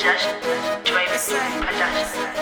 Production. Dre Production.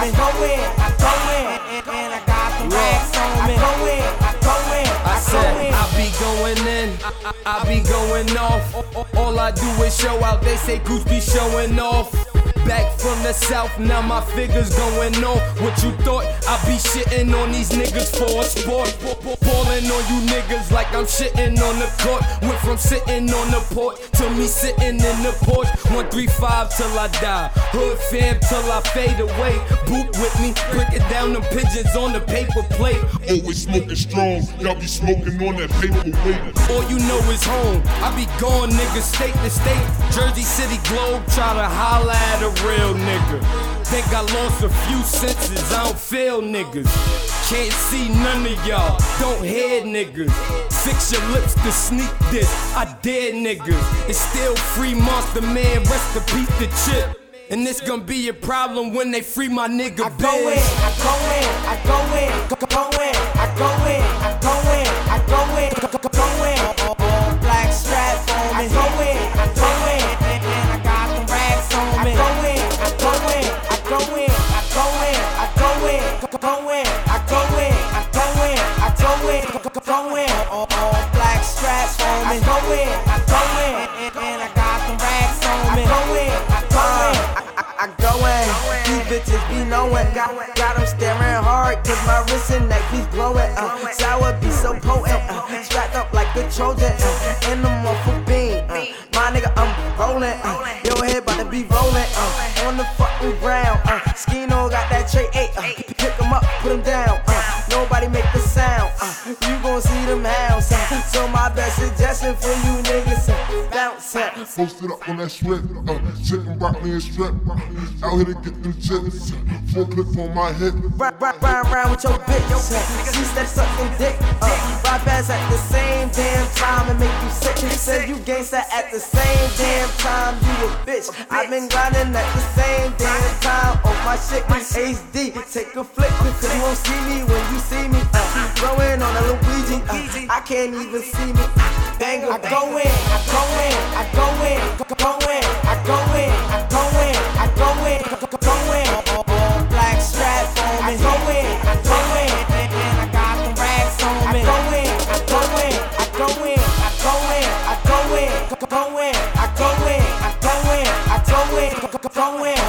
Me. I go in, I go in, and and I got the racks on me. I go in, I go in, I I go said in. I be going in, I, I, I be going off. All I do is show out. They say Gooch be showing off. Back from the south, now my figures going on. What you thought? I be shitting on these niggas for a sport. Balling on you niggas like I'm shitting on the court. Went from sitting on the porch to me sitting in the porch. 135 till I die. Hood fam till I fade away. Boot with me, break it down them pigeons on the paper plate. Always smoking strong, y'all be smoking on that paperweight. All you know is home. I be gone, niggas, state to state. Jersey City Globe, try to holla at a real nigga. Think I lost a few senses, I don't feel niggas. Can't see none of y'all, don't hear niggas. Fix your lips to sneak this, I dare niggas. It's still free monster man, rest in peace the chip. And this gonna be a problem when they free my nigga I go in, I go in, I go in, knowing. Got, got them staring hard, cause my wrist and neck be glowing. Uh, sour be so potent, uh, strapped up like the Trojan. Uh, Uh, on the fucking ground. Uh, Skino got that tray 8. Uh, pick him up, put him down. Uh, nobody make the sound. Uh, you gon' see them hounds. Uh, so my best suggestion for you niggas, uh, bounce. Uh, Posted up on that sweat, uh, chicken rock me and strap. Out here to get them chips. Full clip on my head. Ride, ride, ride around with your bitch. uh, She said sucking dick. Uh, ride fast at the same damn said you gangsta at the same damn time. You a bitch. I've been grinding at the same damn time. Oh my shit, my HD. Take a flick, cause you won't see me when you see me. Uh, blowing on a Luigi. Uh, I can't even see me. I go in, I go in, I go in, go in, in,